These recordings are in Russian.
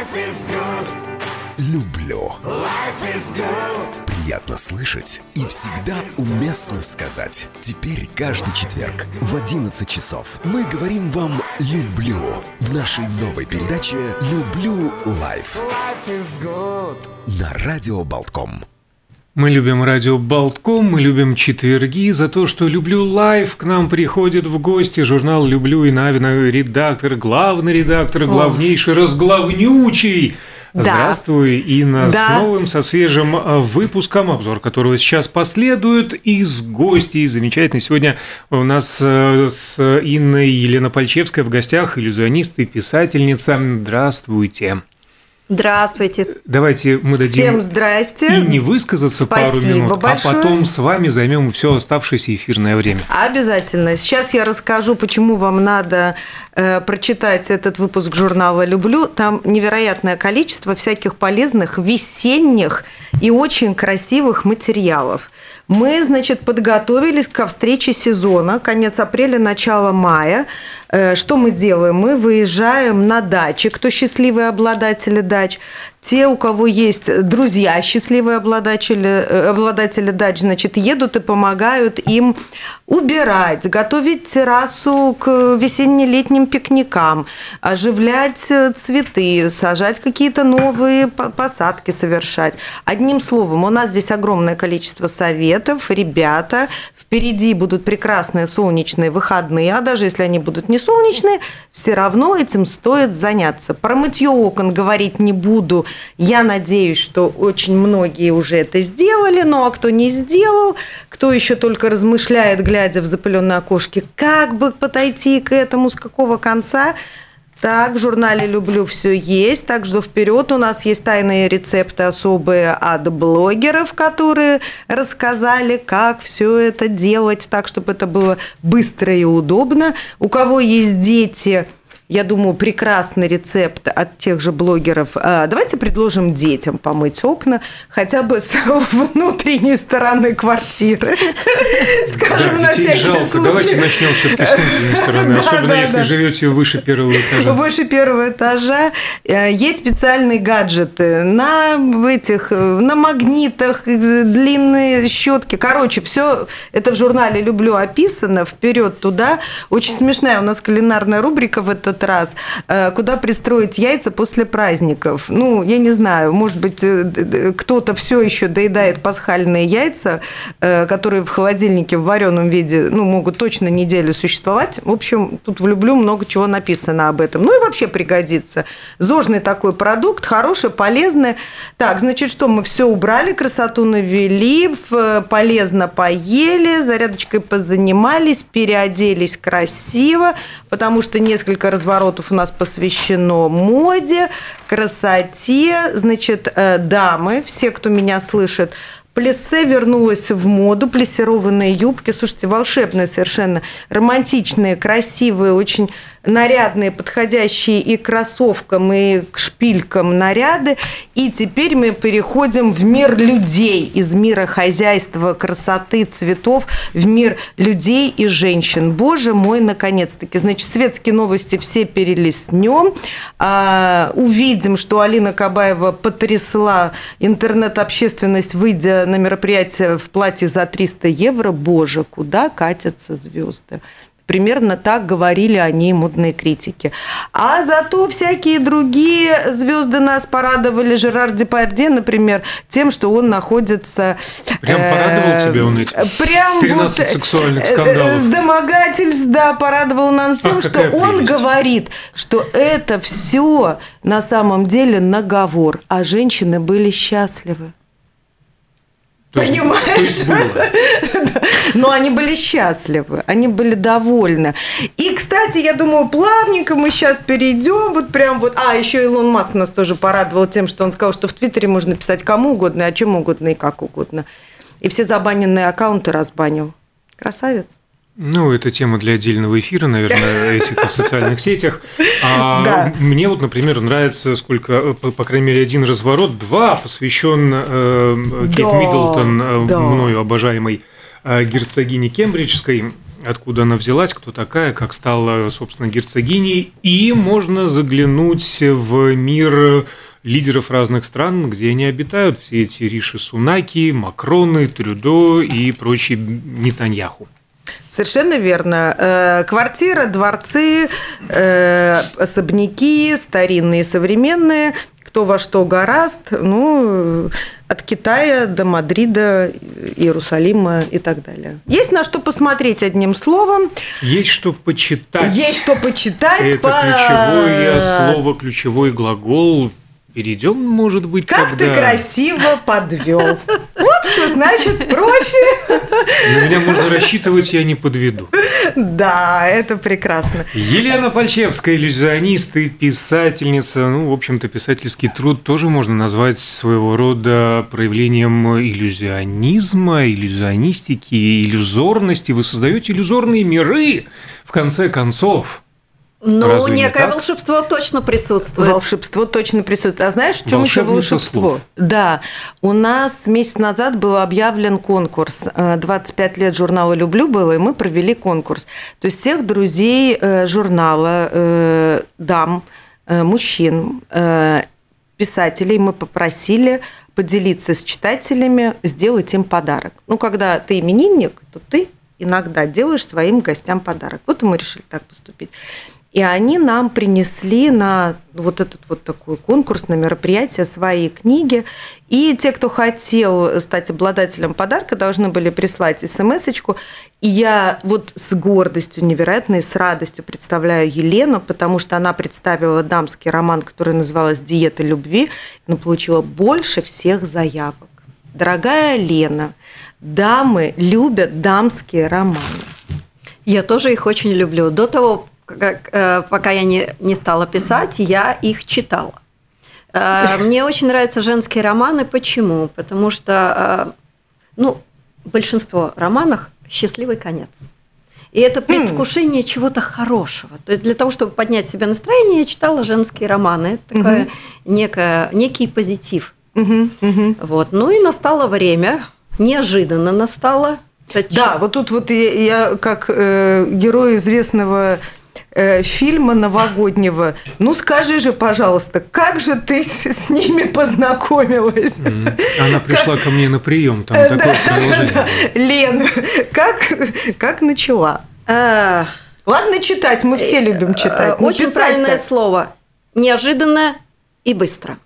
Life is good. Люблю. Life is good. Приятно слышать и всегда уместно сказать. Теперь каждый четверг в 11 часов мы говорим вам «люблю» в нашей новой передаче «Люблю life» Life is good. на Радио Болтком. Мы любим радио Болтком, мы любим четверги за то, что «Люблю life» к нам приходит в гости журнал «Люблю» и Навина редактор, главный редактор, главнейший, разглавнючий. Да. Здравствуй, Инна, с Да. новым, со свежим э, выпуском, обзор которого сейчас последует, из гостей. Замечательно. Сегодня у нас э, с Инной Елена Пальчевская в гостях, иллюзионист и писательница. Здравствуйте. Здравствуйте. Давайте мы дадим Всем здрасте. и не высказаться пару Спасибо минут, большое. а потом с вами займем все оставшееся эфирное время. Обязательно. Сейчас я расскажу, почему вам надо э, прочитать этот выпуск журнала «Люблю». Там невероятное количество всяких полезных весенних и очень красивых материалов. Мы, значит, подготовились ко встрече сезона, конец апреля, начало мая. Э, Что мы делаем? Мы выезжаем на дачи, кто счастливые обладатели дач. Те, у кого есть друзья, счастливые обладатели, э, обладатели дач, значит, едут и помогают им убирать, готовить террасу к весенне-летним пикникам, оживлять э, цветы, сажать какие-то новые по- посадки совершать. Одним словом, у нас здесь огромное количество советов. Ребята, впереди будут прекрасные солнечные выходные, а даже если они будут не солнечные, все равно этим стоит заняться. Про мытье окон говорить не буду. Я надеюсь, что очень многие уже это сделали, ну а кто не сделал, кто еще только размышляет, глядя в запыленные окошки, как бы подойти к этому, с какого конца, так, в журнале «Люблю» все есть, так что вперед у нас есть тайные рецепты особые от блогеров, которые рассказали, как все это делать так, чтобы это было быстро и удобно. У кого есть дети, я думаю, прекрасный рецепт от тех же блогеров. А, Давайте предложим детям помыть окна хотя бы с внутренней стороны квартиры. Скажем, да, на детей всякий жалко. случай. Давайте начнем все-таки с внутренней стороны, Да, особенно да, если да. живете выше первого этажа. Выше первого этажа э, есть специальные гаджеты на этих, э, на магнитах, э, длинные щетки. Короче, все это в журнале «Люблю» описано. Вперед туда. Очень смешная у нас кулинарная рубрика в этот раз. э, Куда пристроить яйца после праздников. Ну, я не знаю, может быть, э, кто-то все еще доедает пасхальные яйца, э, которые в холодильнике в вареном виде, ну, могут точно неделю существовать. В общем, тут в «Люблю» много чего написано об этом. Ну и вообще пригодится. Зожный такой продукт, хороший, полезный. Так, значит, что мы все убрали, красоту навели, полезно поели, зарядочкой позанимались, переоделись красиво, потому что несколько разворотов у нас посвящено моде, красоте. Значит, э, дамы, все, кто меня слышит, Плесе вернулась в моду, плессированные юбки, слушайте, волшебные совершенно, романтичные, красивые, очень нарядные, подходящие и к кроссовкам, и к шпилькам наряды. И теперь мы переходим в мир людей, из мира хозяйства, красоты, цветов, в мир людей и женщин. Боже мой, наконец-таки. Значит, светские новости все перелистнем. А, увидим, что Алина Кабаева потрясла интернет-общественность, выйдя на мероприятие в платье за 300 евро. Боже, куда катятся звезды? Примерно так говорили о ней модные критики. А зато всякие другие звезды нас порадовали. Жерар Депардье, например, тем, что он находится... Прям э, порадовал тебя он этим? Прям 13 вот, сексуальных э, скандалов. э, Домогательств, да, порадовал нам тем, Ах, что он прелесть. говорит, что это все на самом деле наговор, а женщины были счастливы. То Понимаешь? Было. Но они были счастливы, они были довольны. И, кстати, я думаю, плавненько мы сейчас перейдем, вот прям вот... А, еще Илон Маск нас тоже порадовал тем, что он сказал, что в Твиттере можно писать кому угодно, о чем угодно и как угодно. И все забаненные аккаунты разбанил. Красавец. Ну, это тема для отдельного эфира, наверное, этика в социальных сетях. А Да. Мне вот, например, нравится, сколько, э, по, по крайней мере, один разворот, два посвящен э, Кейт Да, Миддлтон, э, да. мною обожаемой э, герцогине Кембриджской. откуда она взялась, кто такая, как стала, собственно, герцогиней. И можно заглянуть в мир лидеров разных стран, где они обитают, все эти Риши Сунаки, Макроны, Трюдо и прочие Нетаньяху. Совершенно верно. Э, квартира, дворцы, э, особняки, старинные, современные, кто во что гораст, ну, от Китая до Мадрида, Иерусалима и так далее. Есть на что посмотреть одним словом. Есть что почитать. Есть что почитать. Это по... ключевое слово, ключевой глагол Перейдем, может быть, Как когда... ты красиво подвел. Вот что значит профи. На меня можно рассчитывать, я не подведу. Да, это прекрасно. Елена Пальчевская, иллюзионист и писательница. Ну, в общем-то, писательский труд тоже можно назвать своего рода проявлением иллюзионизма, иллюзионистики, иллюзорности. Вы создаете иллюзорные миры, в конце концов. Ну, Разве не некое так? волшебство точно присутствует. Волшебство точно присутствует. А знаешь, в чем еще волшебство? слов. Да. У нас месяц назад был объявлен конкурс. Э, 25 лет журнала «Люблю» было, и мы провели конкурс. То есть всех друзей э, журнала, э, дам, э, мужчин, э, писателей мы попросили поделиться с читателями, сделать им подарок. Ну, когда ты именинник, то ты иногда делаешь своим гостям подарок. Вот и мы решили так поступить. И они нам принесли на вот этот вот такой конкурс, на мероприятие свои книги. И те, кто хотел стать обладателем подарка, должны были прислать смс-очку. И я вот с гордостью невероятной, с радостью представляю Елену, потому что она представила дамский роман, который назывался «Диета любви». Она получила больше всех заявок. Дорогая Лена, дамы любят дамские романы. Я тоже их очень люблю. До того, как, э, пока я не, не стала писать, я их читала. Э, Мне очень нравятся женские романы. Почему? Потому что, э, ну, большинство романов счастливый конец. И это предвкушение чего-то хорошего. То есть для того, чтобы поднять себе настроение, я читала женские романы. Это такое некое, некий позитив. Вот. Ну и настало время, неожиданно настало. Да, вот тут вот я, я как э, герой известного э, фильма новогоднего. Ну скажи же, пожалуйста, как же ты с, с ними познакомилась? М, Она пришла ко мне на прием, там Э, такое да, приложение. да. было. Лен, как, как начала? А, Ладно читать, мы все любим читать. Э, Очень правильное так. слово. Неожиданно и быстро.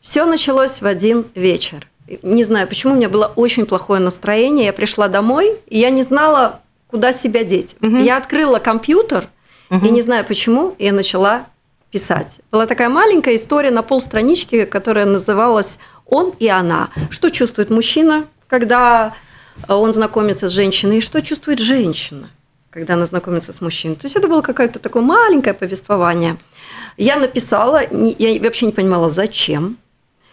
Все началось в один вечер. Не знаю, почему у меня было очень плохое настроение. Я пришла домой, и я не знала, куда себя деть. Я открыла компьютер, и не знаю почему, я начала писать. Была такая маленькая история на полстранички, которая называлась «Он и она». Что чувствует мужчина, когда он знакомится с женщиной, и что чувствует женщина, когда она знакомится с мужчиной. То есть это было какое-то такое маленькое повествование. Я написала, я вообще не понимала, зачем.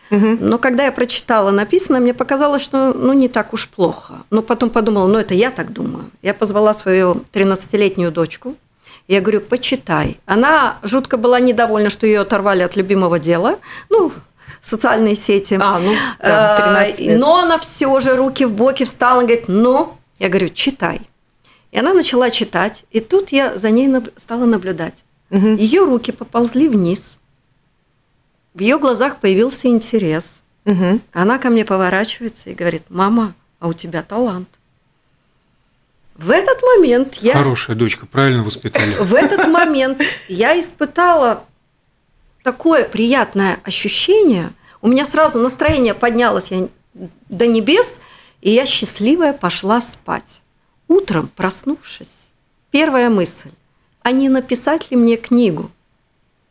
Но когда я прочитала написанное, мне показалось, что ну не так уж плохо. Но потом подумала, ну это я так думаю. Я позвала свою 13-летнюю дочку. Я говорю, почитай. Она жутко была недовольна, что ее оторвали от любимого дела. Ну, социальные сети. А, ну, да, Э, 13 лет. Но она все же руки в боки встала и говорит, ну, я говорю, читай. И она начала читать, и тут я за ней стала наблюдать. Ее руки поползли вниз. В ее глазах появился интерес. Мгм. Она ко мне поворачивается и говорит, мама, а у тебя талант. В этот момент я... Хорошая дочка, правильно воспитали. В этот момент я испытала такое приятное ощущение. У меня сразу настроение поднялось я до небес, и я счастливая пошла спать. Утром, проснувшись, первая мысль, а не написать ли мне книгу?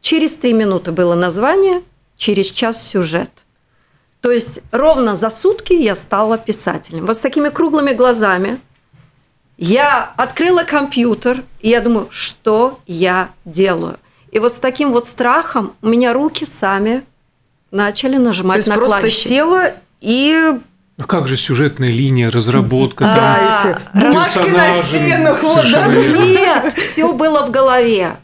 Через три минуты было название, через час сюжет. То есть ровно за сутки я стала писателем. Вот с такими круглыми глазами, я открыла компьютер, и я думаю, что я делаю? И вот с таким вот страхом у меня руки сами начали То нажимать есть на просто клавиши. села и А как же сюжетная линия, разработка, там, да, эти бумажки на персонажи, стенах, вот, да. Нет, все было в голове.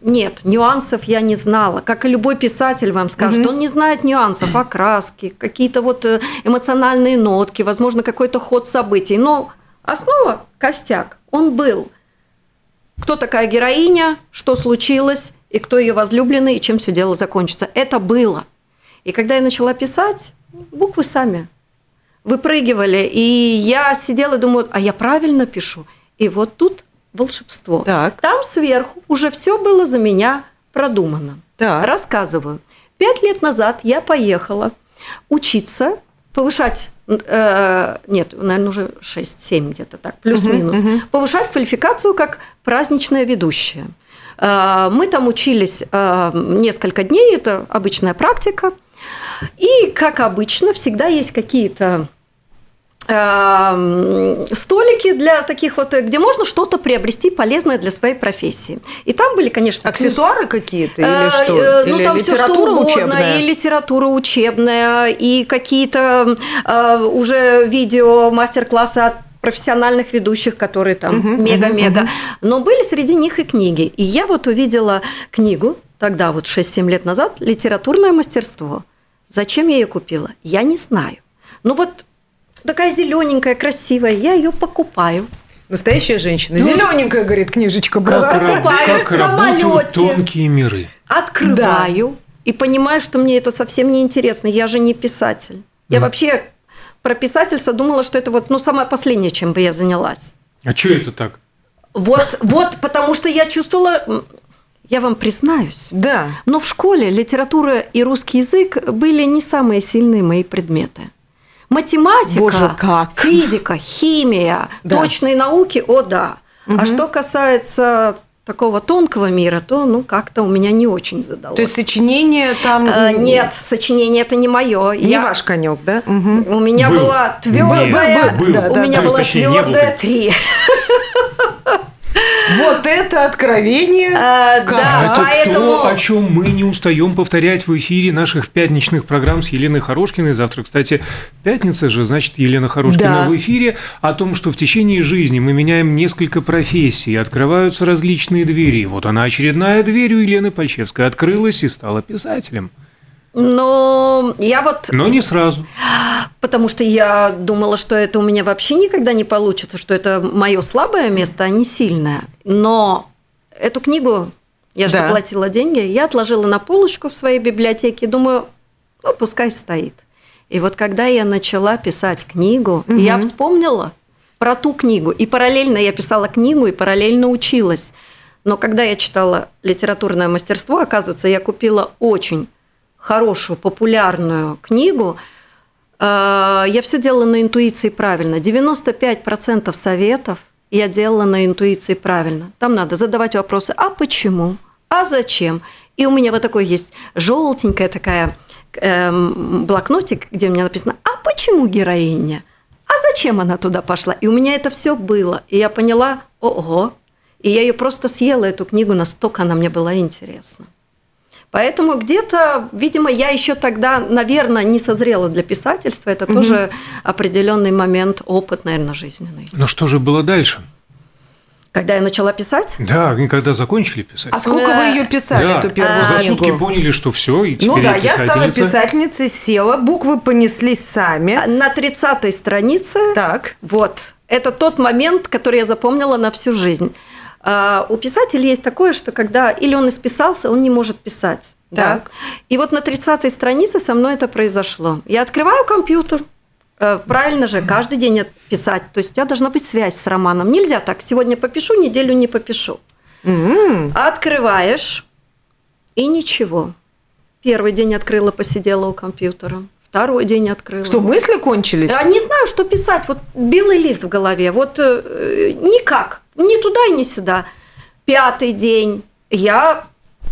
Нет, нюансов я не знала. Как и любой писатель вам скажет, он не знает нюансов, окраски, какие-то вот э, эмоциональные нотки, возможно, какой-то ход событий. Но основа, костяк, он был. Кто такая героиня, что случилось, и кто ее возлюбленный, и чем все дело закончится. Это было. И когда я начала писать, буквы сами выпрыгивали. И я сидела и думаю, а я правильно пишу? И вот тут волшебство. Так. Там сверху уже все было за меня продумано. Так. Рассказываю. Пять лет назад я поехала учиться, повышать, э, нет, наверное, уже 6-7 где-то так, плюс-минус, повышать квалификацию как праздничная ведущая. Э, Мы там учились э, несколько дней, это обычная практика. И, как обычно, всегда есть какие-то столики для таких вот, э, где можно что-то приобрести полезное для своей профессии. И там были, конечно, Аксессуары какие-то или Э, что? э, Ну, или там все что угодно, учебная? и литература учебная, и какие-то уже видео, мастер-классы от профессиональных ведущих, которые там мега-мега. Но были среди них и книги. И я вот увидела книгу, тогда вот 6-7 лет назад, «Литературное мастерство». Зачем я ее купила? Я не знаю. Ну вот такая зелененькая, красивая, я ее покупаю. Настоящая женщина. Ну, Зелененькая, говорит, книжечка Как, была. Покупаю как в самолете. тонкие миры. открываю и понимаю, что мне это совсем не интересно. Я же не писатель. Я вообще про писательство думала, что это вот ну самое последнее, чем бы я занялась. А что это так? Вот, вот, потому что я чувствовала, я вам признаюсь, Да. но в школе литература и русский язык были не самые сильные мои предметы. Математика, Боже, как! физика, химия, Да. точные науки, о да. А что касается такого тонкого мира, то ну как-то у меня не очень задалось. То есть сочинение там... Э, нет, сочинение это не мое. Не ваш конек, да? Мгм. У меня Был. была твердая, Был, был, был. у Да, меня да. была твердая три. Вот это откровение. Как? Да, Это поэтому то, о чем мы не устаем повторять в эфире наших пятничных программ с Еленой Хорошкиной. Завтра, кстати, пятница же, значит, Елена Хорошкина Да. в эфире. О том, что в течение жизни мы меняем несколько профессий, открываются различные двери. Вот она очередная дверь у Елены Пальчевской открылась и стала писателем. Но я вот, Но не сразу. потому что я думала, что это у меня вообще никогда не получится, что это мое слабое место, а не сильное. Но эту книгу, я же Да. заплатила деньги, я отложила на полочку в своей библиотеке, думаю, ну, пускай стоит. И вот когда я начала писать книгу, я вспомнила про ту книгу. И параллельно я писала книгу, и параллельно училась. Но когда я читала литературное мастерство, оказывается, я купила очень хорошую, популярную книгу. Э, Я все делала на интуиции правильно. 95% советов я делала на интуиции правильно. Там надо задавать вопросы, а почему, а зачем. И у меня вот такой есть желтенькая такая эм, блокнотик, где у меня написано, а почему героиня? А зачем она туда пошла? И у меня это все было. И я поняла, ого. И я ее просто съела, эту книгу, настолько она мне была интересна. Поэтому где-то, видимо, я еще тогда, наверное, не созрела для писательства. Это тоже определенный момент, опыт, наверное, жизненный. Но что же было дальше? Когда я начала писать, Да, когда закончили писать. А сколько вы ее писали, да, эту первую за книгу? сутки поняли, что все, и теперь Ну да, я писательница. стала писательницей, села, буквы понеслись сами. на 30-й странице, Так. вот, это тот момент, который я запомнила на всю жизнь. А, У писателя есть такое, что когда или он исписался, он не может писать. Да? Так. И вот на 30-й странице со мной это произошло. Я открываю компьютер, э, правильно же, каждый день писать. То есть у тебя должна быть связь с романом. Нельзя так, сегодня попишу, неделю не попишу. М, Открываешь, и ничего. Первый день открыла, посидела у компьютера. Второй день открыла. Что, мысли кончились? Я не знаю, что писать. Вот белый лист в голове. Вот э, никак. Ни туда и ни сюда. Пятый день. Я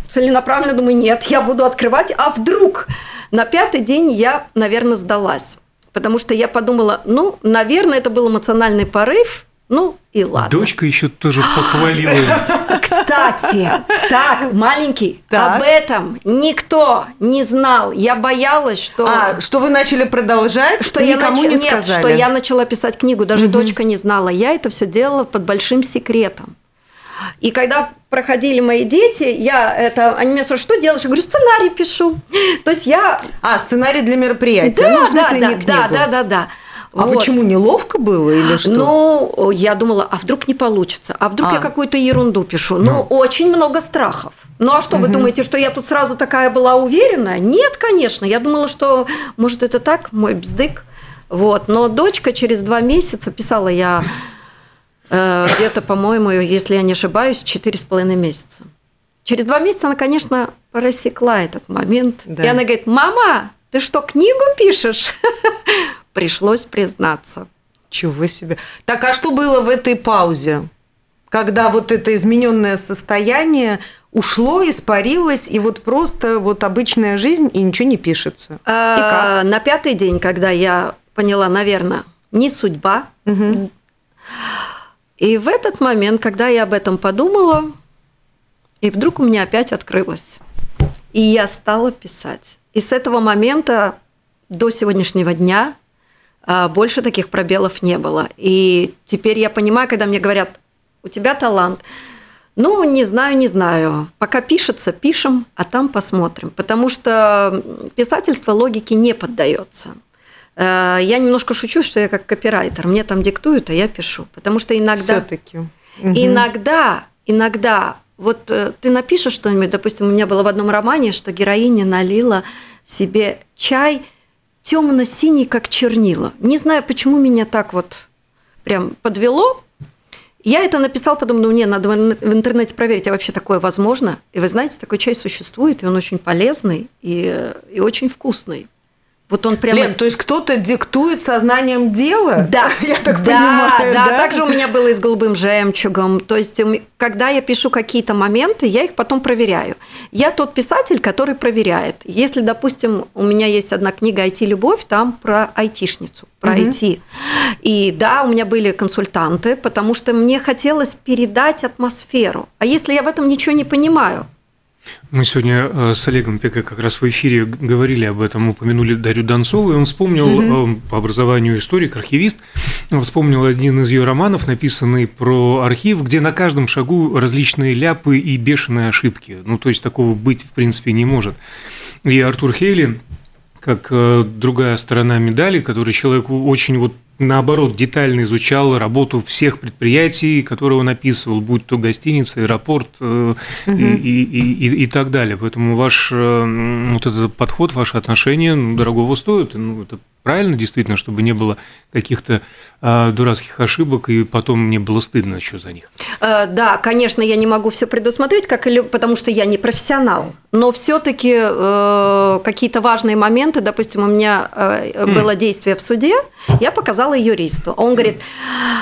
целенаправленно думаю, нет, я буду открывать. А вдруг? На пятый день я, наверное, сдалась. Потому что я подумала, ну, наверное, это был эмоциональный порыв. Ну, и ладно. Дочка еще тоже похвалила. Кстати, так, маленький, Так. об этом никто не знал. Я боялась, что... А, что вы начали продолжать, что я никому нач- не Нет, сказали? что я начала писать книгу, даже дочка не знала. Я это все делала под большим секретом. И когда проходили мои дети, я это, они меня спрашивают, что делаешь? Я говорю, сценарий пишу. То есть я А, сценарий для мероприятия. да, ну, в смысле, да, да, да, да, да. А Вот. почему неловко было или что? Ну, я думала, а вдруг не получится? А вдруг А. я какую-то ерунду пишу? Ну, очень много страхов. Ну, а что, вы думаете, что я тут сразу такая была уверенная? Нет, конечно. Я думала, что, может, это так, мой бздык. Вот. Но дочка через два месяца, писала я э, где-то, по-моему, если я не ошибаюсь, четыре с половиной месяца. Через два месяца она, конечно, просекла этот момент. Да. И она говорит, мама, ты что, книгу пишешь? Пришлось признаться. Чего себе. Так, а что было в этой паузе? Когда вот это измененное состояние ушло, испарилось, и вот просто вот обычная жизнь, и ничего не пишется. И А, как? На пятый день, когда я поняла, наверное, не судьба. И в этот момент, когда я об этом подумала, и вдруг у меня опять открылось. И я стала писать. И с этого момента до сегодняшнего дня больше таких пробелов не было. И теперь я понимаю, когда мне говорят, у тебя талант. Ну, не знаю, не знаю. Пока пишется, пишем, а там посмотрим. Потому что писательство логике не поддается. Э, Я немножко шучу, что я как копирайтер. Мне там диктуют, а я пишу. Потому что иногда... Все-таки. Иногда, иногда, вот э, ты напишешь что-нибудь, допустим, у меня было в одном романе, что героиня налила себе чай темно-синий, как чернила. Не знаю, почему меня так вот прям подвело. Я это написал, подумал, ну не, надо в ин- в интернете проверить, а вообще такое возможно. И вы знаете, такой чай существует, и он очень полезный и, и очень вкусный. Вот он прямо... Лен, то есть кто-то диктует сознанием дела? Да, я так да, понимаю. да, Также у меня было и с голубым жемчугом. То есть, у м- когда я пишу какие-то моменты, я их потом проверяю. Я тот писатель, который проверяет. Если, допустим, у меня есть одна книга «IT-любовь», там про айтишницу, про Мгм. IT. И да, у меня были консультанты, потому что мне хотелось передать атмосферу. А если я в этом ничего не понимаю, Мы сегодня э, с Олегом Пека как раз в эфире говорили об этом, упомянули Дарью Донцову, и он вспомнил э, по образованию историк, архивист, вспомнил один из ее романов, написанный про архив, где на каждом шагу различные ляпы и бешеные ошибки. Ну, то есть такого быть в принципе не может. И Артур Хейли, как э, другая сторона медали, который человеку очень вот наоборот детально изучал работу всех предприятий, которые он описывал, будь то гостиница, аэропорт э, и, и, и- и так далее. Поэтому ваш э, вот этот подход, ваше отношение ну, дорогого стоит. Ну, это правильно, действительно, чтобы не было каких-то а, дурацких ошибок, и потом не было стыдно еще за них. Э, Да, конечно, я не могу все предусмотреть, как и лю- потому что я не профессионал. Но все-таки какие-то важные моменты, допустим, у меня э, было действие в суде, я показала юристу. Он говорит,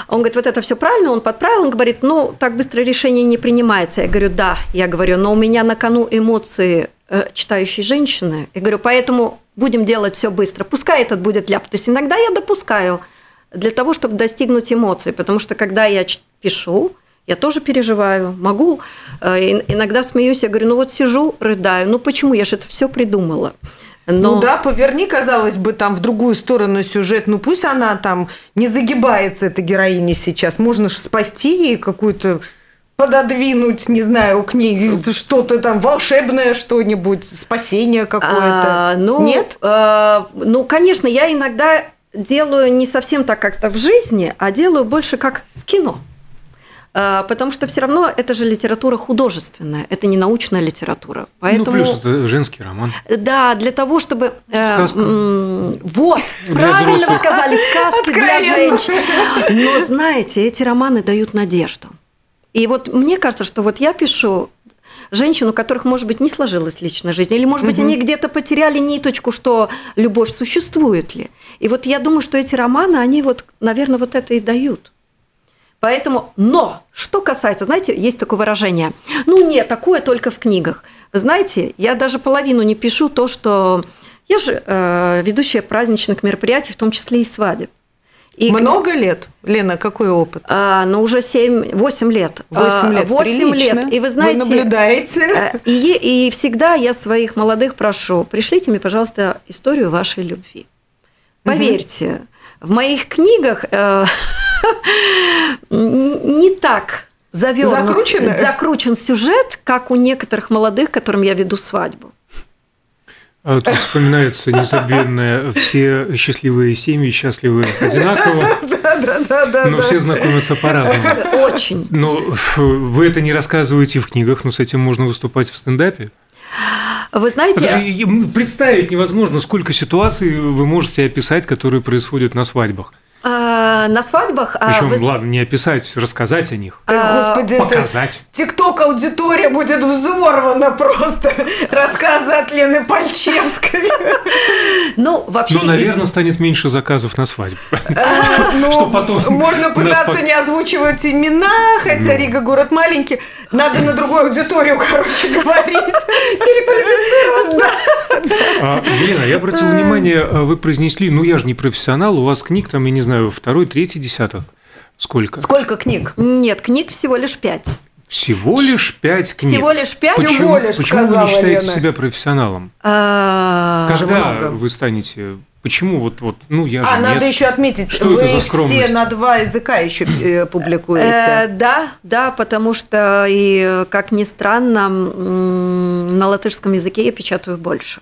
он говорит, вот это все правильно, он подправил, он говорит, ну так быстро решение не принимается. Я говорю, да, я говорю, но у меня на кону эмоции э, читающей женщины. Я говорю, поэтому будем делать все быстро. Пускай этот будет ляп. То есть иногда я допускаю для того, чтобы достигнуть эмоций, потому что когда я пишу, я тоже переживаю, могу, э, ин- иногда смеюсь, я говорю, ну вот сижу, рыдаю, ну почему, я же это все придумала. Но- Ну да, поверни, казалось бы, там в другую сторону сюжет. Ну пусть она там не загибается, эта героиня сейчас. Можно же спасти ей какую-то пододвинуть, не знаю, к ней что-то там волшебное, что-нибудь, спасение какое-то. А, ну, Нет? э, ну, конечно, я иногда делаю не совсем так как-то в жизни, а делаю больше как в кино. Э, Потому что все равно это же литература художественная, это не научная литература. Поэтому, Ну, плюс это женский роман. да, для того, чтобы... э, Сказка. м, вот, Для правильно вы сказали, сказки для женщин. Но знаете, эти романы дают надежду. И вот мне кажется, что вот я пишу женщин, у которых, может быть, не сложилась личная жизнь, или, может быть, они где-то потеряли ниточку, что любовь существует ли. И вот я думаю, что эти романы, они вот, наверное, вот это и дают. Поэтому, но, что касается, знаете, есть такое выражение, ну нет, такое только в книгах. Вы знаете, я даже половину не пишу то, что... Я же э, ведущая праздничных мероприятий, в том числе и свадеб. И Много лет? Лена, какой опыт? а, ну, уже 7, 8 лет. Восемь А, лет. восемь Прилично. лет. И вы знаете... наблюдаете? э, И, и всегда я своих молодых прошу, пришлите мне, пожалуйста, историю вашей любви. Поверьте, в моих книгах э, не так завернут, закручен сюжет, как у некоторых молодых, которым я веду свадьбу. А тут вспоминается незабвенное «Все счастливые семьи счастливы одинаково», Да, да, да, но все знакомятся по-разному. Очень. Но вы это не рассказываете в книгах, но с этим можно выступать в стендапе. Вы знаете, представить невозможно, сколько ситуаций вы можете описать, которые происходят на свадьбах. А, на свадьбах... а, Причем, вы- ладно, не описать, рассказать о них, Так, господи, показать. ТикТок аудитория будет взорвана просто. Рассказы от Лены Пальчевской. Ну, вообще... Но, наверное, станет меньше заказов на свадьбу. А, Ну, Что потом можно пытаться не озвучивать имена, хотя Рига город маленький. Надо на другую аудиторию, короче, говорить. Переквалифицироваться. А, Елена, я обратил внимание, а, вы произнесли, ну я же не профессионал, у вас книг там, я не знаю, второй, третий десяток. Сколько? Сколько книг? Нет, книг всего лишь пять. Всего лишь пять книг. Всего лишь пять. Почему, Всего лишь, почему вы не считаете Лена. себя профессионалом? А, Когда много. вы станете? Почему вот вот? Ну я же А, нет. надо еще отметить, Что вы это за скромность? все на два языка еще э, э, публикуете. Да, да, потому что, и как ни странно, на латышском языке я печатаю больше.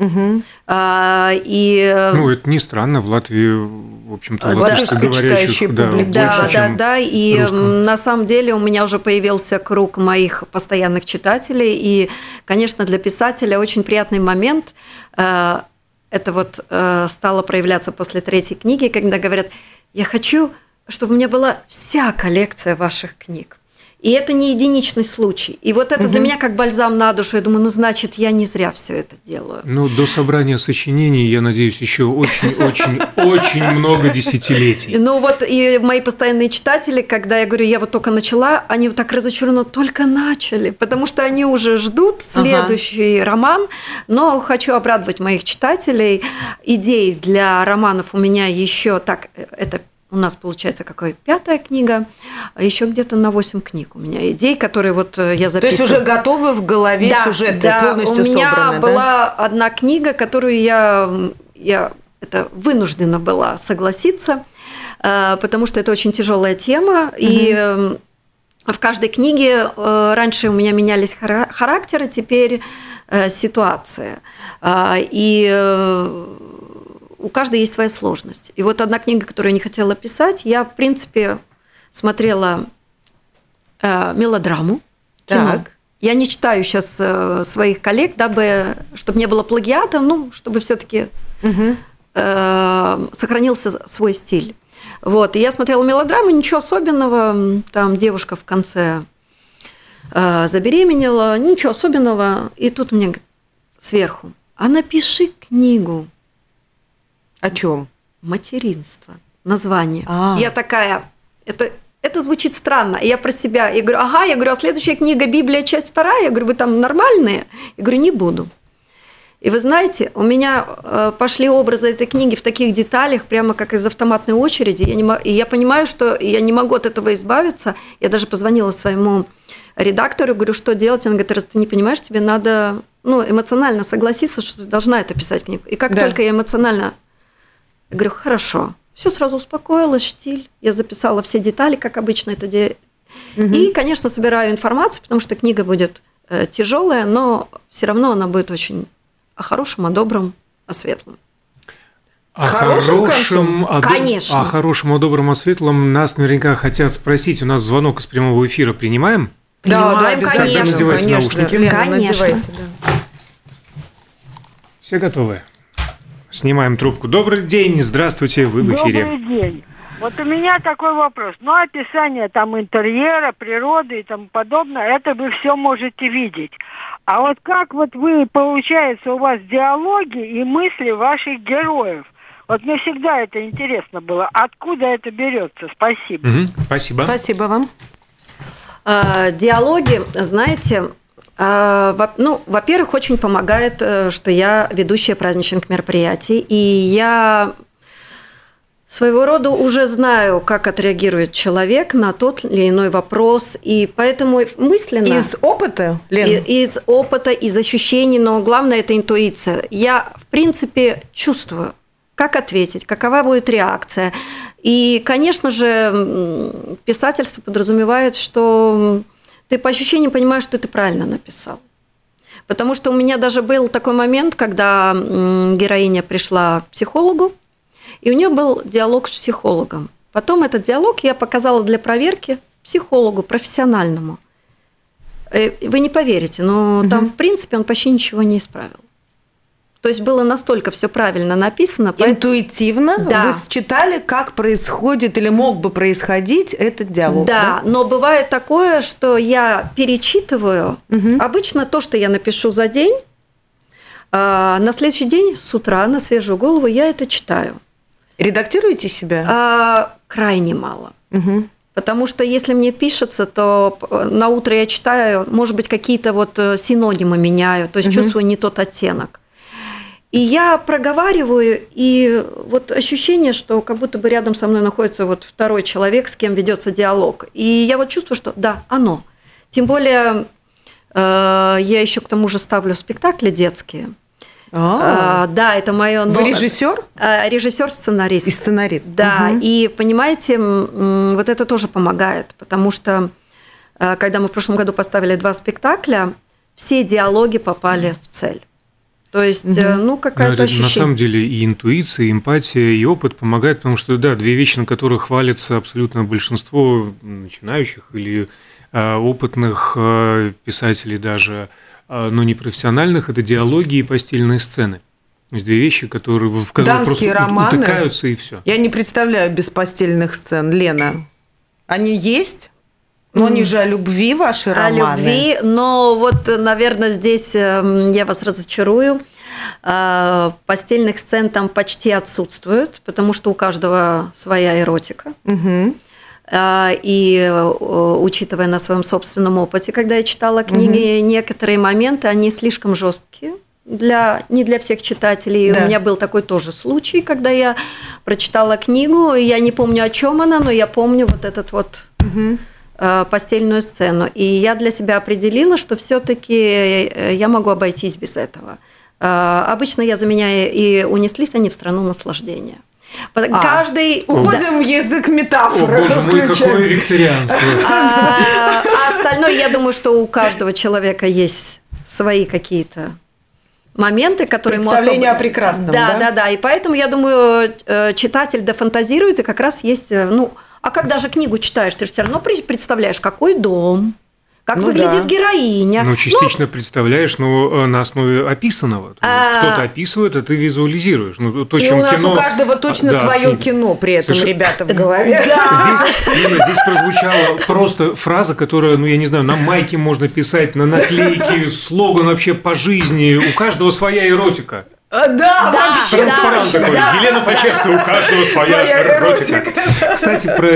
Мгм. А, И э, Ну это не странно, в Латвии, в общем-то, Да. латышскоговорящих да. Да, больше, да, чем да. И русском. на самом деле у меня уже появился круг моих постоянных читателей. И, конечно, для писателя очень приятный момент. э, Это вот э, стало проявляться после третьей книги, когда говорят, я хочу, чтобы у меня была вся коллекция ваших книг. И это не единичный случай. И вот это для меня как бальзам на душу. Я думаю, ну значит, я не зря все это делаю. Ну, до собрания сочинений, я надеюсь, еще очень-очень-очень много десятилетий. Ну вот и мои постоянные читатели, когда я говорю, я вот только начала, они вот так разочарованы, только начали, потому что они уже ждут следующий роман, но хочу обрадовать моих читателей. Идей для романов у меня еще так, это у нас получается какой пятая книга, а еще где-то на 8 книг у меня идей, которые вот э, я То записываю. есть уже готовы в голове сюжеты да, полностью у меня собраны, да? была одна книга, которую я, я это вынуждена была согласиться, э, потому что это очень тяжелая тема, и э, в каждой книге э, раньше у меня менялись хара- характеры, теперь ситуации. А, И у каждой есть своя сложность. И вот одна книга, которую я не хотела писать, я, в принципе, смотрела э, мелодраму. кино. Так. Я не читаю сейчас своих коллег, дабы, чтобы не было плагиата, ну, чтобы все-таки Мгм. э, сохранился свой стиль. Вот, и я смотрела мелодраму, ничего особенного, там девушка в конце э, забеременела, ничего особенного, и тут мне сверху, а напиши книгу О чем? материнство, название. А. Я такая, это, это звучит странно. И я про себя, я говорю, ага, я говорю, а следующая книга Библия, часть вторая, я говорю, вы там нормальные? Я говорю, не буду. И вы знаете, у меня э, пошли образы этой книги в таких деталях, прямо как из автоматной очереди. Я не и я понимаю, что я не могу от этого избавиться. Я даже позвонила своему редактору, говорю, что делать? Он говорит, раз ты не понимаешь, тебе надо ну, эмоционально согласиться, что ты должна это писать книгу. И как Да. только я эмоционально я говорю, хорошо. Все сразу успокоилась, штиль. Я записала все детали, как обычно это делаю. И, конечно, собираю информацию, потому что книга будет тяжелая, но все равно она будет очень о хорошем, о добром, о светлом. О хорошим хорошем, о, Конечно. о хорошем, о добром, о светлом нас наверняка хотят спросить. У нас звонок из прямого эфира принимаем? Принимаем, обязательно, конечно. Тогда надевайте наушники. Лена, Конечно. надевайте, да. Все готовы? Снимаем трубку. Добрый день, здравствуйте, вы в эфире. Добрый день. Вот у меня такой вопрос. Ну, описание там интерьера, природы и тому подобное, это вы все можете видеть. А вот как вот вы, получается, у вас диалоги и мысли ваших героев? Вот мне всегда это интересно было. Откуда это берется? Спасибо. Мгм, Спасибо. Спасибо вам. А, Диалоги, знаете, ну, во-первых, очень помогает, э, что я ведущая праздничных мероприятий, и я своего рода уже знаю, как отреагирует человек на тот или иной вопрос, и поэтому мысленно... Из опыта, Лена? И- из опыта, из ощущений, но главное это интуиция. Я, в принципе, чувствую, как ответить, какова будет реакция. И, конечно же, писательство подразумевает, что ты по ощущениям понимаешь, что ты правильно написал. Потому что у меня даже был такой момент, когда героиня пришла к психологу, и у нее был диалог с психологом. Потом этот диалог я показала для проверки психологу, профессиональному. Э, Вы не поверите, но там, в принципе, он почти ничего не исправил. То есть было настолько все правильно написано, поэтому- Интуитивно Да. вы считали, как происходит или мог бы происходить этот диалог. Да, но бывает такое, что я перечитываю. Обычно то, что я напишу за день, а, на следующий день с утра на свежую голову я это читаю. Редактируете себя? А, крайне мало. Мгм. Потому что если мне пишется, то п- на утро я читаю, может быть, какие-то вот э, синонимы меняю, то есть чувствую не тот оттенок. И я проговариваю, и вот ощущение, что как будто бы рядом со мной находится вот второй человек, с кем ведется диалог. И я вот чувствую, что да, оно. Тем более э, я еще к тому же ставлю спектакли детские. А, А, да, это мое Вы режиссер режиссер, сценарист. и сценарист? Да, Мгм. и понимаете, вот это тоже помогает, потому что э, когда мы в прошлом году поставили два спектакля, все диалоги попали в цель. То есть, э, ну, какая-то на ощущение. самом деле и интуиция, и эмпатия, и опыт помогают, потому что, да, две вещи, на которых хвалится абсолютно большинство начинающих или э, опытных э, писателей даже, э, но не профессиональных, это диалоги и постельные сцены. То есть две вещи, которые, в которые просто романы. утыкаются и все. Я не представляю без постельных сцен. Лена, они есть? Но они же о любви ваши О романы. любви, но вот, наверное, здесь э, я вас разочарую. Э, Постельных сцен там почти отсутствует, потому что у каждого своя эротика. А, И э, учитывая на своем собственном опыте, когда я читала книги, некоторые моменты, они слишком жесткие. Для, не для всех читателей. Да. У меня был такой тоже случай, когда я прочитала книгу, я не помню, о чем она, но я помню вот этот вот э, постельную сцену. И я для себя определила, что все-таки я могу обойтись без этого. Э, Обычно я заменяю и унеслись они в страну наслаждения. А, Каждый Уходим в язык О, метафоры. боже мой, какое викторианство. А, а остальное, я думаю, что у каждого человека есть свои какие-то моменты, которые Представление особо- о прекрасном, Да, да? да, да. И поэтому, я думаю, э, читатель дофантазирует, и как раз есть, э, ну, а когда же книгу читаешь, ты же все равно представляешь, какой дом, как Ну выглядит да. героиня. Ну, частично представляешь, но э, на основе описанного. А. Кто-то описывает, а ты визуализируешь. Ну, то, И чем у нас кино... у каждого точно Да, свое ну, кино при этом, Совершенно- ребята, в голове. Здесь, Инна, здесь прозвучала просто фраза, которая, ну, я не знаю, на майке можно писать, на наклейке, слоган вообще по жизни. У каждого своя эротика. А, Да, Да, вообще Транспарант да, такой. да. Елена Почевская, у каждого своя, Своя эротика. эротика. Кстати, про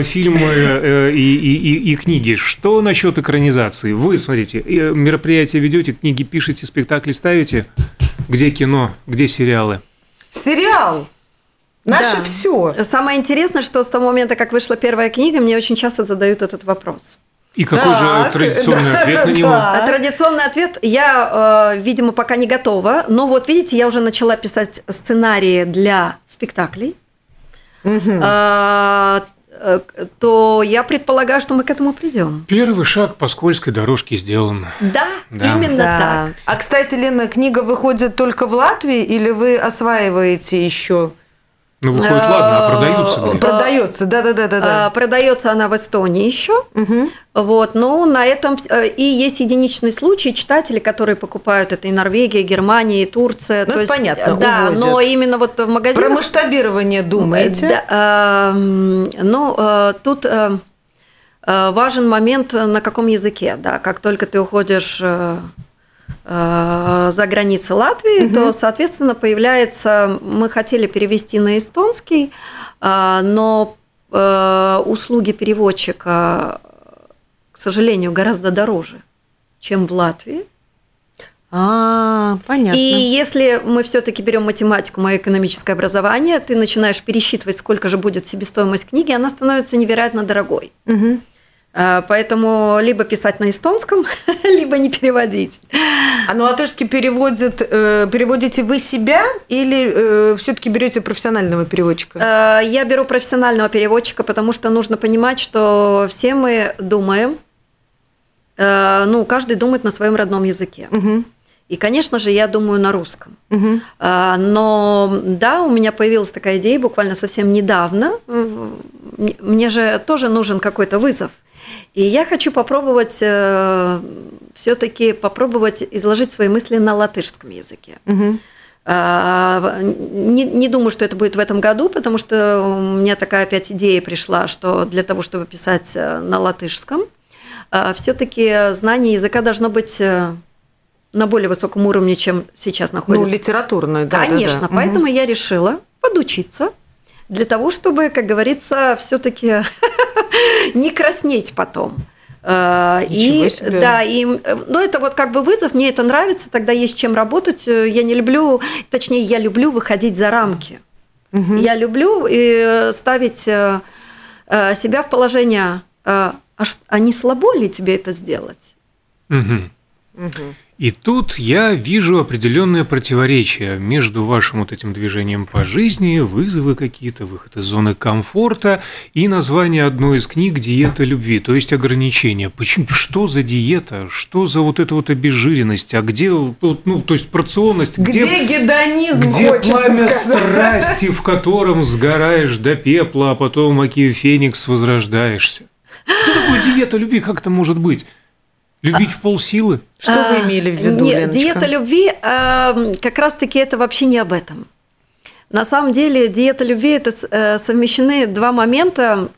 э, фильмы э, и, и- и- и книги. Что насчет экранизации? Вы, смотрите, э, мероприятия ведете, книги пишете, спектакли ставите. Где кино, где сериалы? Сериал. Наше Да. все. Самое интересное, что с того момента, как вышла первая книга, мне очень часто задают этот вопрос. И какой же Так, традиционный да, ответ на него? да. А Традиционный ответ я, э, видимо, пока не готова. Но вот видите, я уже начала писать сценарии для спектаклей. А, э, То я предполагаю, что мы к этому придем. Первый шаг по скользкой дорожке сделан. Да, Да. именно Да. так. А, кстати, Лена, книга выходит только в Латвии или вы осваиваете еще? Ну, выходит, ладно, а продаются где? Продается, да-да-да-да. А, Продается она в Эстонии еще. Вот, но на этом э, и есть единичные случаи читатели, которые покупают это и Норвегия, и Германия, и Турция. Ну, То это есть, понятно, Да, увозят. но именно вот в Про магазинах. масштабирование думаете? Да, а, м, ну, э, тут э, э, важен момент, э, на каком языке. Да. Как только ты уходишь э, э, за границы Латвии, то, соответственно, появляется... Мы хотели перевести на эстонский, а, но э, услуги переводчика, к сожалению, гораздо дороже, чем в Латвии. А, понятно. И если мы все-таки берем математику, мое экономическое образование, ты начинаешь пересчитывать, сколько же будет себестоимость книги, она становится невероятно дорогой. Мгм. А, Поэтому либо писать на эстонском, либо не переводить. А ну латышский переводит, э, переводите вы себя или все-таки берете профессионального переводчика? Э, Я беру профессионального переводчика, потому что нужно понимать, что все мы думаем, э, ну, каждый думает на своем родном языке. Мгм. И, конечно же, я думаю на русском. А, Но да, у меня появилась такая идея буквально совсем недавно. Мне же тоже нужен какой-то вызов. И я хочу попробовать все-таки попробовать изложить свои мысли на латышском языке. А, Не, не думаю, что это будет в этом году, потому что у меня такая опять идея пришла, что для того, чтобы писать э, на латышском, все-таки знание языка должно быть э, на более высоком уровне, чем сейчас Ну, находится. литературную, да. да, да. Конечно, Мгм. поэтому я решила подучиться для того, чтобы, как говорится, все-таки не краснеть потом. Э, Ничего И себе. да, и э, ну это вот как бы вызов, мне это нравится, тогда есть чем работать. Э, Я не люблю, точнее, я люблю выходить за рамки. Мгм. Я люблю э, ставить себя в положение, а а не слабо ли тебе это сделать? Мгм. Мгм. И тут я вижу определенное противоречие между вашим вот этим движением по жизни, вызовы какие-то, выход из зоны комфорта и название одной из книг «Диета любви», то есть ограничения. Почему? Что за диета? Что за вот эта вот обезжиренность? А где, ну, то есть порционность? Где, гедонизм, Где пламя сказать. страсти, в котором сгораешь до пепла, а потом, аки феникс, возрождаешься? Что такое диета любви? Как это может быть? Любить в полсилы? Что вы А, имели в виду, Нет, Леночка? диета любви э, как раз-таки это вообще не об этом. На самом деле диета любви это э, совмещены два момента,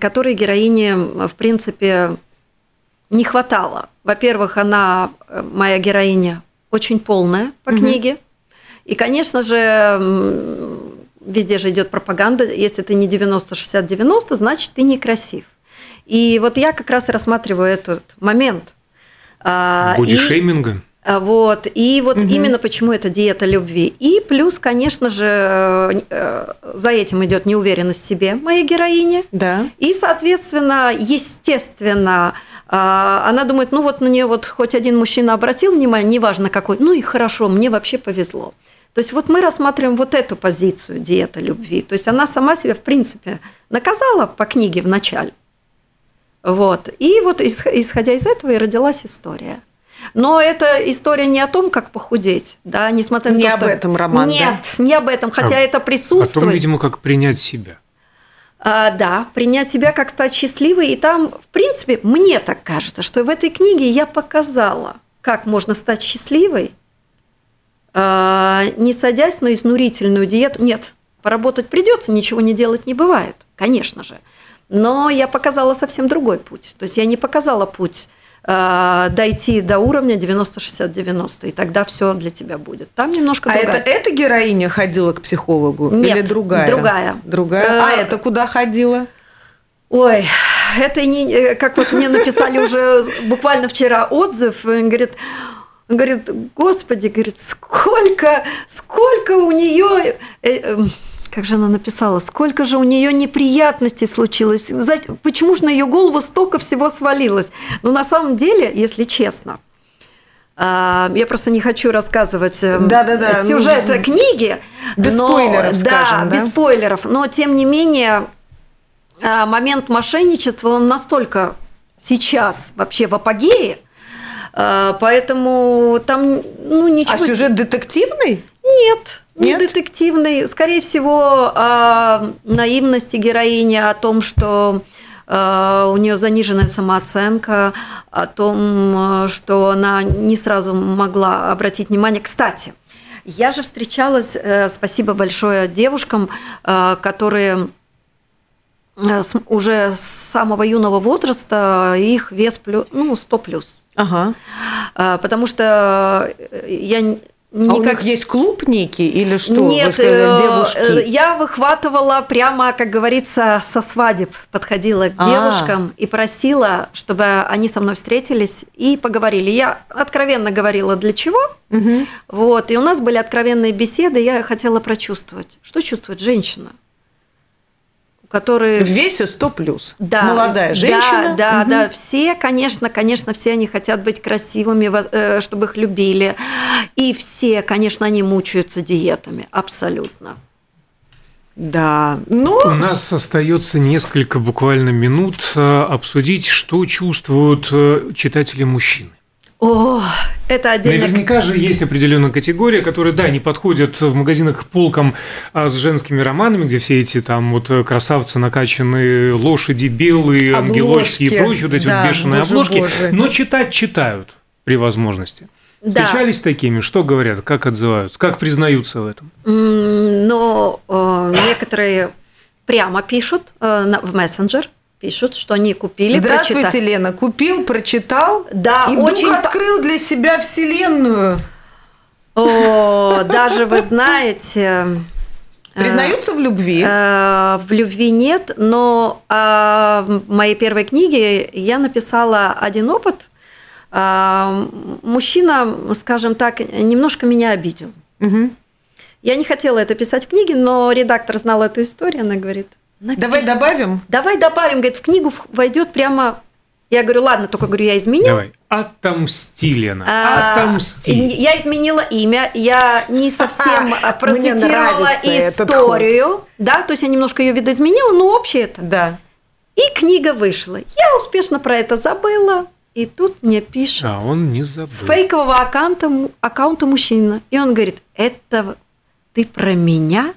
которые героине, в принципе, не хватало. Во-первых, она, э, моя героиня, очень полная по Мгм. книге. И, конечно же, везде же идет пропаганда. Если ты не 90-60-90, значит, ты некрасив. И вот я как раз и рассматриваю этот момент. А, и- Бодишейминга? а, Вот. И вот Мгм. именно почему это диета любви. И плюс, конечно же, э, э, за этим идет неуверенность в себе моей героини. Да. И, соответственно, естественно, а, она думает, ну вот на нее вот хоть один мужчина обратил внимание, неважно какой, ну и хорошо, мне вообще повезло. То есть вот мы рассматриваем вот эту позицию диета любви. То есть она сама себя, в принципе, наказала по книге в начале. Вот. И вот исх- исходя из этого и родилась история. Но это история не о том, как похудеть, да, несмотря на Не то, об что... этом роман, да? Нет, не об этом, хотя А- это О присутствует. том, видимо, как принять себя. А, да, принять себя как стать счастливой. И там, в принципе, мне так кажется, что в этой книге я показала, как можно стать счастливой, а, не садясь на изнурительную диету. Нет, поработать придется, ничего не делать не бывает, конечно же. Но я показала совсем другой путь. То есть я не показала путь а, дойти до уровня 90-60-90, и тогда все для тебя будет. Там немножко А это, другая. эта героиня ходила к психологу? Нет, Или другая? другая. Другая? А Э, это куда ходила? Ой, это не, э, как вот мне написали уже буквально вчера отзыв, э, говорит, он говорит, господи, говорит, сколько, сколько у нее, как же она написала, сколько же у нее неприятностей случилось, почему же на ее голову столько всего свалилось? Ну, на самом деле, если честно, а, я просто не хочу рассказывать э, Да-да-да, ну, сюжет книги. без но- спойлеров, да, скажем, да? без спойлеров. Но тем не менее, а, момент мошенничества, он настолько сейчас вообще в апогее, а, поэтому там, ну, ничего... А сюжет детективный? Нет, не Нет? детективный. Скорее всего, о наивности героини, о том, что э, у нее заниженная самооценка, о том, э, что она не сразу могла обратить внимание. Кстати, я же встречалась, э, спасибо большое девушкам, которые э, уже с самого юного возраста их вес плюс, ну, 100 плюс. Ага. Потому что э, я н- А у никак... них есть клуб некий или что? Нет, сказали, э, девушки. э, я выхватывала прямо, как говорится, со свадеб, подходила к А. девушкам и просила, чтобы они со мной встретились и поговорили. Я откровенно говорила, для чего. Мгм. Вот, и у нас были откровенные беседы, я хотела прочувствовать, что чувствует женщина, у которой... В весе 100 плюс. Да, Молодая женщина. Да, да, Мгм. да. Все, конечно, конечно, все они хотят быть красивыми, э, чтобы их любили. И все, конечно, они мучаются диетами, абсолютно. Да. Ну, У нас остается несколько буквально минут э, обсудить, что чувствуют э, читатели мужчины. О, это отдельно. Наверняка же есть определенная категория, которая, да, не подходит в магазинах к полкам а, с женскими романами, где все эти там вот красавцы накачанные, лошади белые, Обложки. ангелочки и прочие вот эти Да, вот бешеные обложки. боже. Но читать читают при возможности. Да. Встречались с такими? Что говорят? Как отзываются? Как признаются в этом? Но э, некоторые прямо пишут э, в мессенджер, пишут, что они купили, Здравствуйте, прочитали. Лена. Купил, прочитал. Да, и вдруг очень открыл для себя вселенную. О, даже вы знаете... э, Признаются в любви? Э, В любви нет, но а, в моей первой книге я написала один опыт. А, Мужчина, скажем так, немножко меня обидел. Мгм. Я не хотела это писать в книге, но редактор знал эту историю, она говорит, «Напиши». Давай добавим. давай добавим, говорит, в книгу войдет прямо. Я говорю, ладно, только говорю, я изменила. Давай. Отомсти, Лена. А, Отомсти. Я изменила имя, я не совсем а, процитировала историю, да, то есть я немножко ее видоизменила, но общее это. Да. И книга вышла. Я успешно про это забыла, и тут мне пишет А он не забыл. с фейкового аккаунта, аккаунта мужчина, и он говорит, это ты про меня?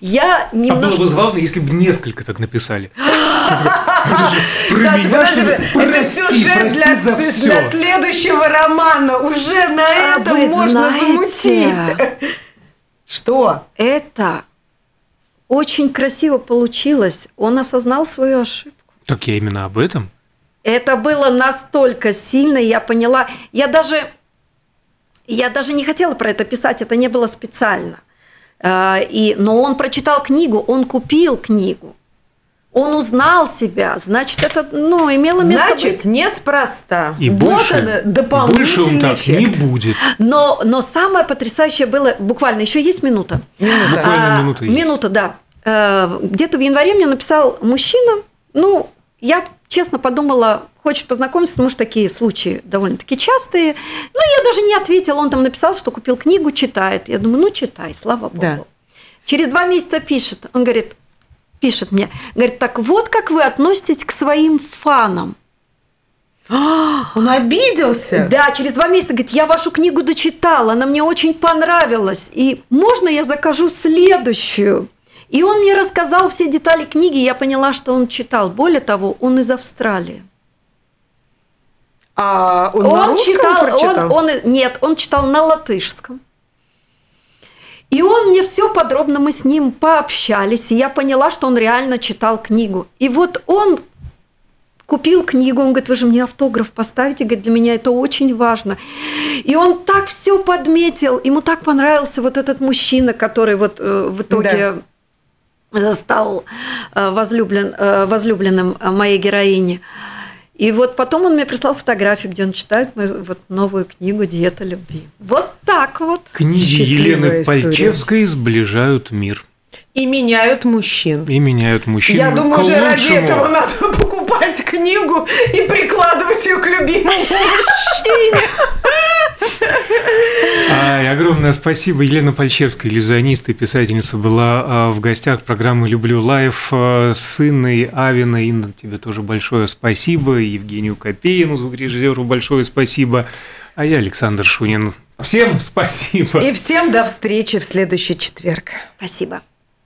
Я А было немножко... бы забавно, если бы несколько так написали. Саша, подожди, это сюжет для, следующего романа. Уже на А этом можно замутить. Что? Это очень красиво получилось. Он осознал свою ошибку. Так я именно об этом. Это было настолько сильно, я поняла. Я даже, я даже не хотела про это писать, это не было специально. А, И, но он прочитал книгу, он купил книгу, он узнал себя, значит, это ну, имело место Значит, быть. неспроста. И вот больше, он, дополнительный больше он так не эффект. будет. Но, но самое потрясающее было, буквально, еще есть минута? Минута. Буквально А, минута есть. Минута, да. Э, Где-то в январе мне написал мужчина. Ну, я честно подумала, хочет познакомиться, потому что такие случаи довольно-таки частые. Ну, я даже не ответила. Он там написал, что купил книгу, читает. Я думаю, ну, читай, слава богу. Да. Через два месяца пишет. Он говорит, пишет мне, говорит, так вот как вы относитесь к своим фанам. Он обиделся. Да, через два месяца, говорит, я вашу книгу дочитала, она мне очень понравилась, и можно я закажу следующую? И он мне рассказал все детали книги, я поняла, что он читал. Более того, он из Австралии. А он, на русском читал, прочитал? он, он- нет, он читал на латышском. И он мне все подробно, мы с ним пообщались, и я поняла, что он реально читал книгу. И вот он купил книгу, он говорит, вы же мне автограф поставите, говорит, для меня это очень важно. И он так все подметил, ему так понравился вот этот мужчина, который вот э, в итоге э, стал э, возлюблен, э, возлюбленным э, моей героини. И вот потом он мне прислал фотографию, где он читает мою вот новую книгу «Диета любви». Вот так вот. Книги Елены история. Пальчевской сближают мир И меняют мужчин. и меняют мужчин Я думаю, уже ради этого надо покупать книгу и прикладывать ее к любимому мужчине. А, и огромное спасибо. Елена Пальчевская, иллюзионист и писательница, была а, в гостях программы «Люблю лайф» а, с Инной Авиной. Инна, тебе тоже большое спасибо. Евгению Копеину, звукорежиссеру, большое спасибо. А я Александр Шунин. Всем спасибо. И всем до встречи в следующий четверг. Спасибо.